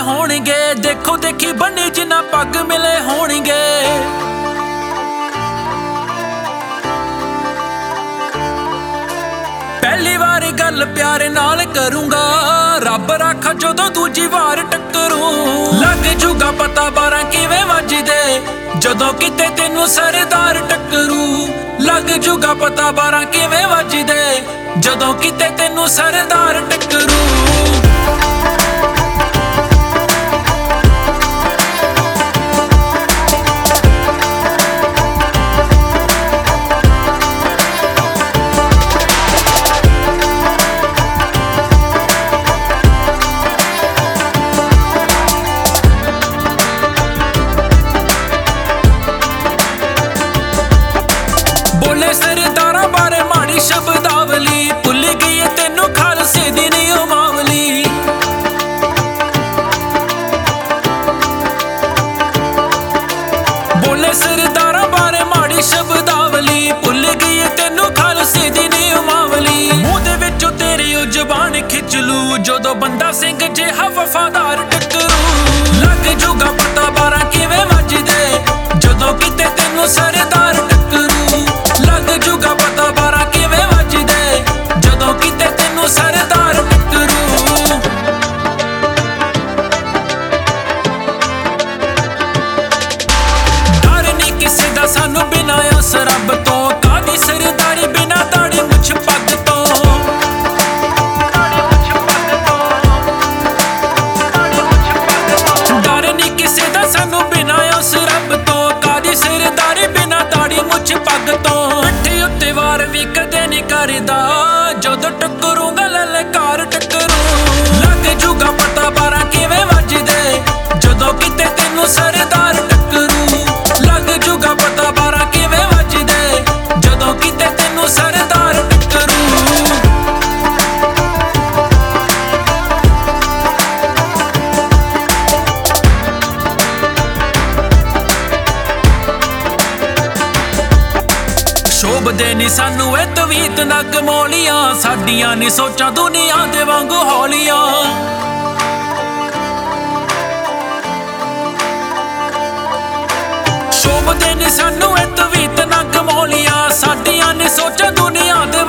ਹੋਣਗੇ। ਦੇਖੋ ਦੇਖੀ ਬੰਨੀ ਜਿੰਨਾ ਪੱਗ ਮਿਲੇ ਹੋਣਗੇ। ਪਹਿਲੀ ਵਾਰ ਗੱਲ ਪਿਆਰੇ ਨਾਲ ਕਰੂੰਗਾ। ਰੱਬ ਰੱਖਾ ਜਦੋਂ ਦੂਜੀ ਵਾਰ ਟੱਕਰੂ। ਲੱਗ ਜੂਗਾ ਪਤਾ ਬਾਰਾਂ ਕਿਵੇਂ ਵੱਜਦੇ। ਜਦੋਂ ਕਿਤੇ ਤੈਨੂੰ ਸਰਦਾਰ ਟੱਕਰੂ। ਲੱਗ ਜੂਗਾ ਪਤਾ ਬਾਰਾਂ ਕਿਵੇਂ ਵੱਜਦੇ। ਜਦੋਂ ਕਿਤੇ ਤੈਨੂੰ ਸਰਦਾਰ ਟੱਕਰੂ। ਭੁੱਲ ਗਈ ਏ ਤੈਨੂੰ ਖਾਲਸੇ ਦੀ ਨਿਯਮ ਮਾਵਲੀ ਮੂੰਹ ਦੇ ਵਿੱਚੋਂ ਤੇਰੀ ਉਹ ਜ਼ਬਾਨ ਖਿੱਚ ਲੂ, ਜਦੋਂ ਬੰਦਾ ਸਿੰਘ ਜਿਹਾ ਬਿਨਾ ਉਸ ਰੱਬ ਤੋਂ ਕਾਦੀ ਸਰਦਾਰੀ ਬਿਨਾ ਦਾੜੀ ਮੁੱਛ ਪੱਗ ਤੋਂ? ਡਰ ਨਹੀਂ ਕਿਸੇ ਦਾ ਸਾਨੂੰ ਬਿਨਾ ਉਸ ਰੱਬ ਤੋਂ ਕਾਦੀ ਸਰਦਾਰੀ ਬਿਨਾ ਦਾੜੀ ਮੁੱਛ ਪੱਗ ਤੋਂ? ਪਿੱਠੇ ਉੱਤੇ ਵਾਰ ਵੀ ਕਦੇ ਨਹੀਂ ਕਰਦਾ, ਜਦੋਂ ਟੱਕਰੂੰਗਾ ਲਲਕਾਰ ਸ਼ੋਭਦੇ ਨੀ ਸਾਨੂੰ ਇਹ ਤਵੀਤ ਨਾ ਕਮੋਲੀਆਂ ਸਾਡੀਆਂ ਨੀ ਸੋਚਾਂ ਦੁਨੀਆ ਦੇ ਵਾਂਗੂ ਹੌਲੀਆਂ। ਸ਼ੋਭਦੇ ਨੀ ਸਾਨੂੰ ਇਹ ਤਵੀਤ ਨਾ ਕਮੋਲੀਆਂ ਸਾਡੀਆਂ ਨੀ ਸੋਚਾਂ ਦੁਨੀਆ ਦੇ